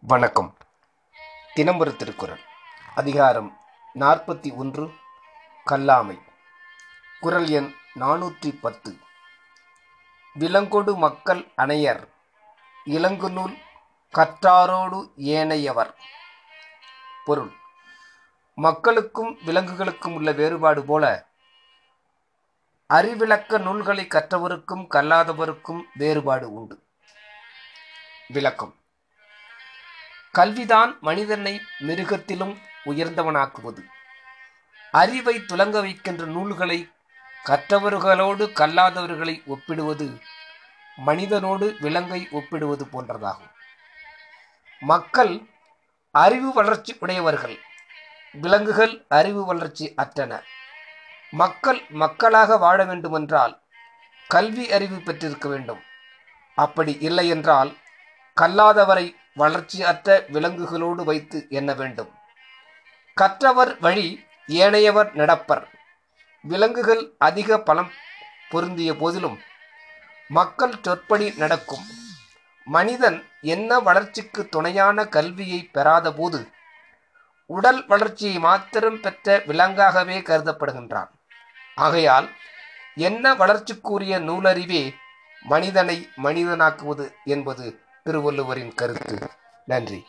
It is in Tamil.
வணக்கம். தினம்பர திருக்குறள். அதிகாரம் நாற்பத்தி ஒன்று கல்லாமை. குரல் எண் நானூற்றி பத்து. விலங்கொடு மக்கள் அணையர். இளங்குநூல் கற்றாரோடு ஏனையவர். பொருள். மக்களுக்கும் விலங்குகளுக்கும் உள்ள வேறுபாடு போல அறிவிலக்க நூல்களை கற்றவருக்கும் கல்லாதவருக்கும் வேறுபாடு உண்டு. விளக்கம். கல்விதான் மனிதனை மிருகத்திலும் உயர்ந்தவனாக்குவது. அறிவை துலங்க வைக்கின்ற நூல்களை கற்றவர்களோடு கல்லாதவர்களை ஒப்பிடுவது மனிதனோடு விலங்கை ஒப்பிடுவது போன்றதாகும். மக்கள் அறிவு வளர்ச்சி உடையவர்கள். விலங்குகள் அறிவு வளர்ச்சி அற்றன. மக்கள் மக்களாக வாழ வேண்டுமென்றால் கல்வி அறிவு பெற்றிருக்க வேண்டும். அப்படி இல்லை என்றால் கல்லாதவரை வளர்ச்சி அற்ற விலங்குகளோடு வைத்து எண்ண வேண்டும். கற்றவர் வழி ஏனையவர் நடப்பர். விலங்குகள் அதிக பலம் பொருந்திய போதிலும் மக்கள் சொற்படி நடக்கும். மனிதன் என்ன வளர்ச்சிக்கு துணையான கல்வியை பெறாதபோது உடல் வளர்ச்சியை மாத்திரம் பெற்ற விலங்காகவே கருதப்படுகின்றான். ஆகையால் என்ன வளர்ச்சிக்குரிய நூலறிவே மனிதனை மனிதனாக்குவது என்பது திருவள்ளுவரின் கருத்து. நன்றி.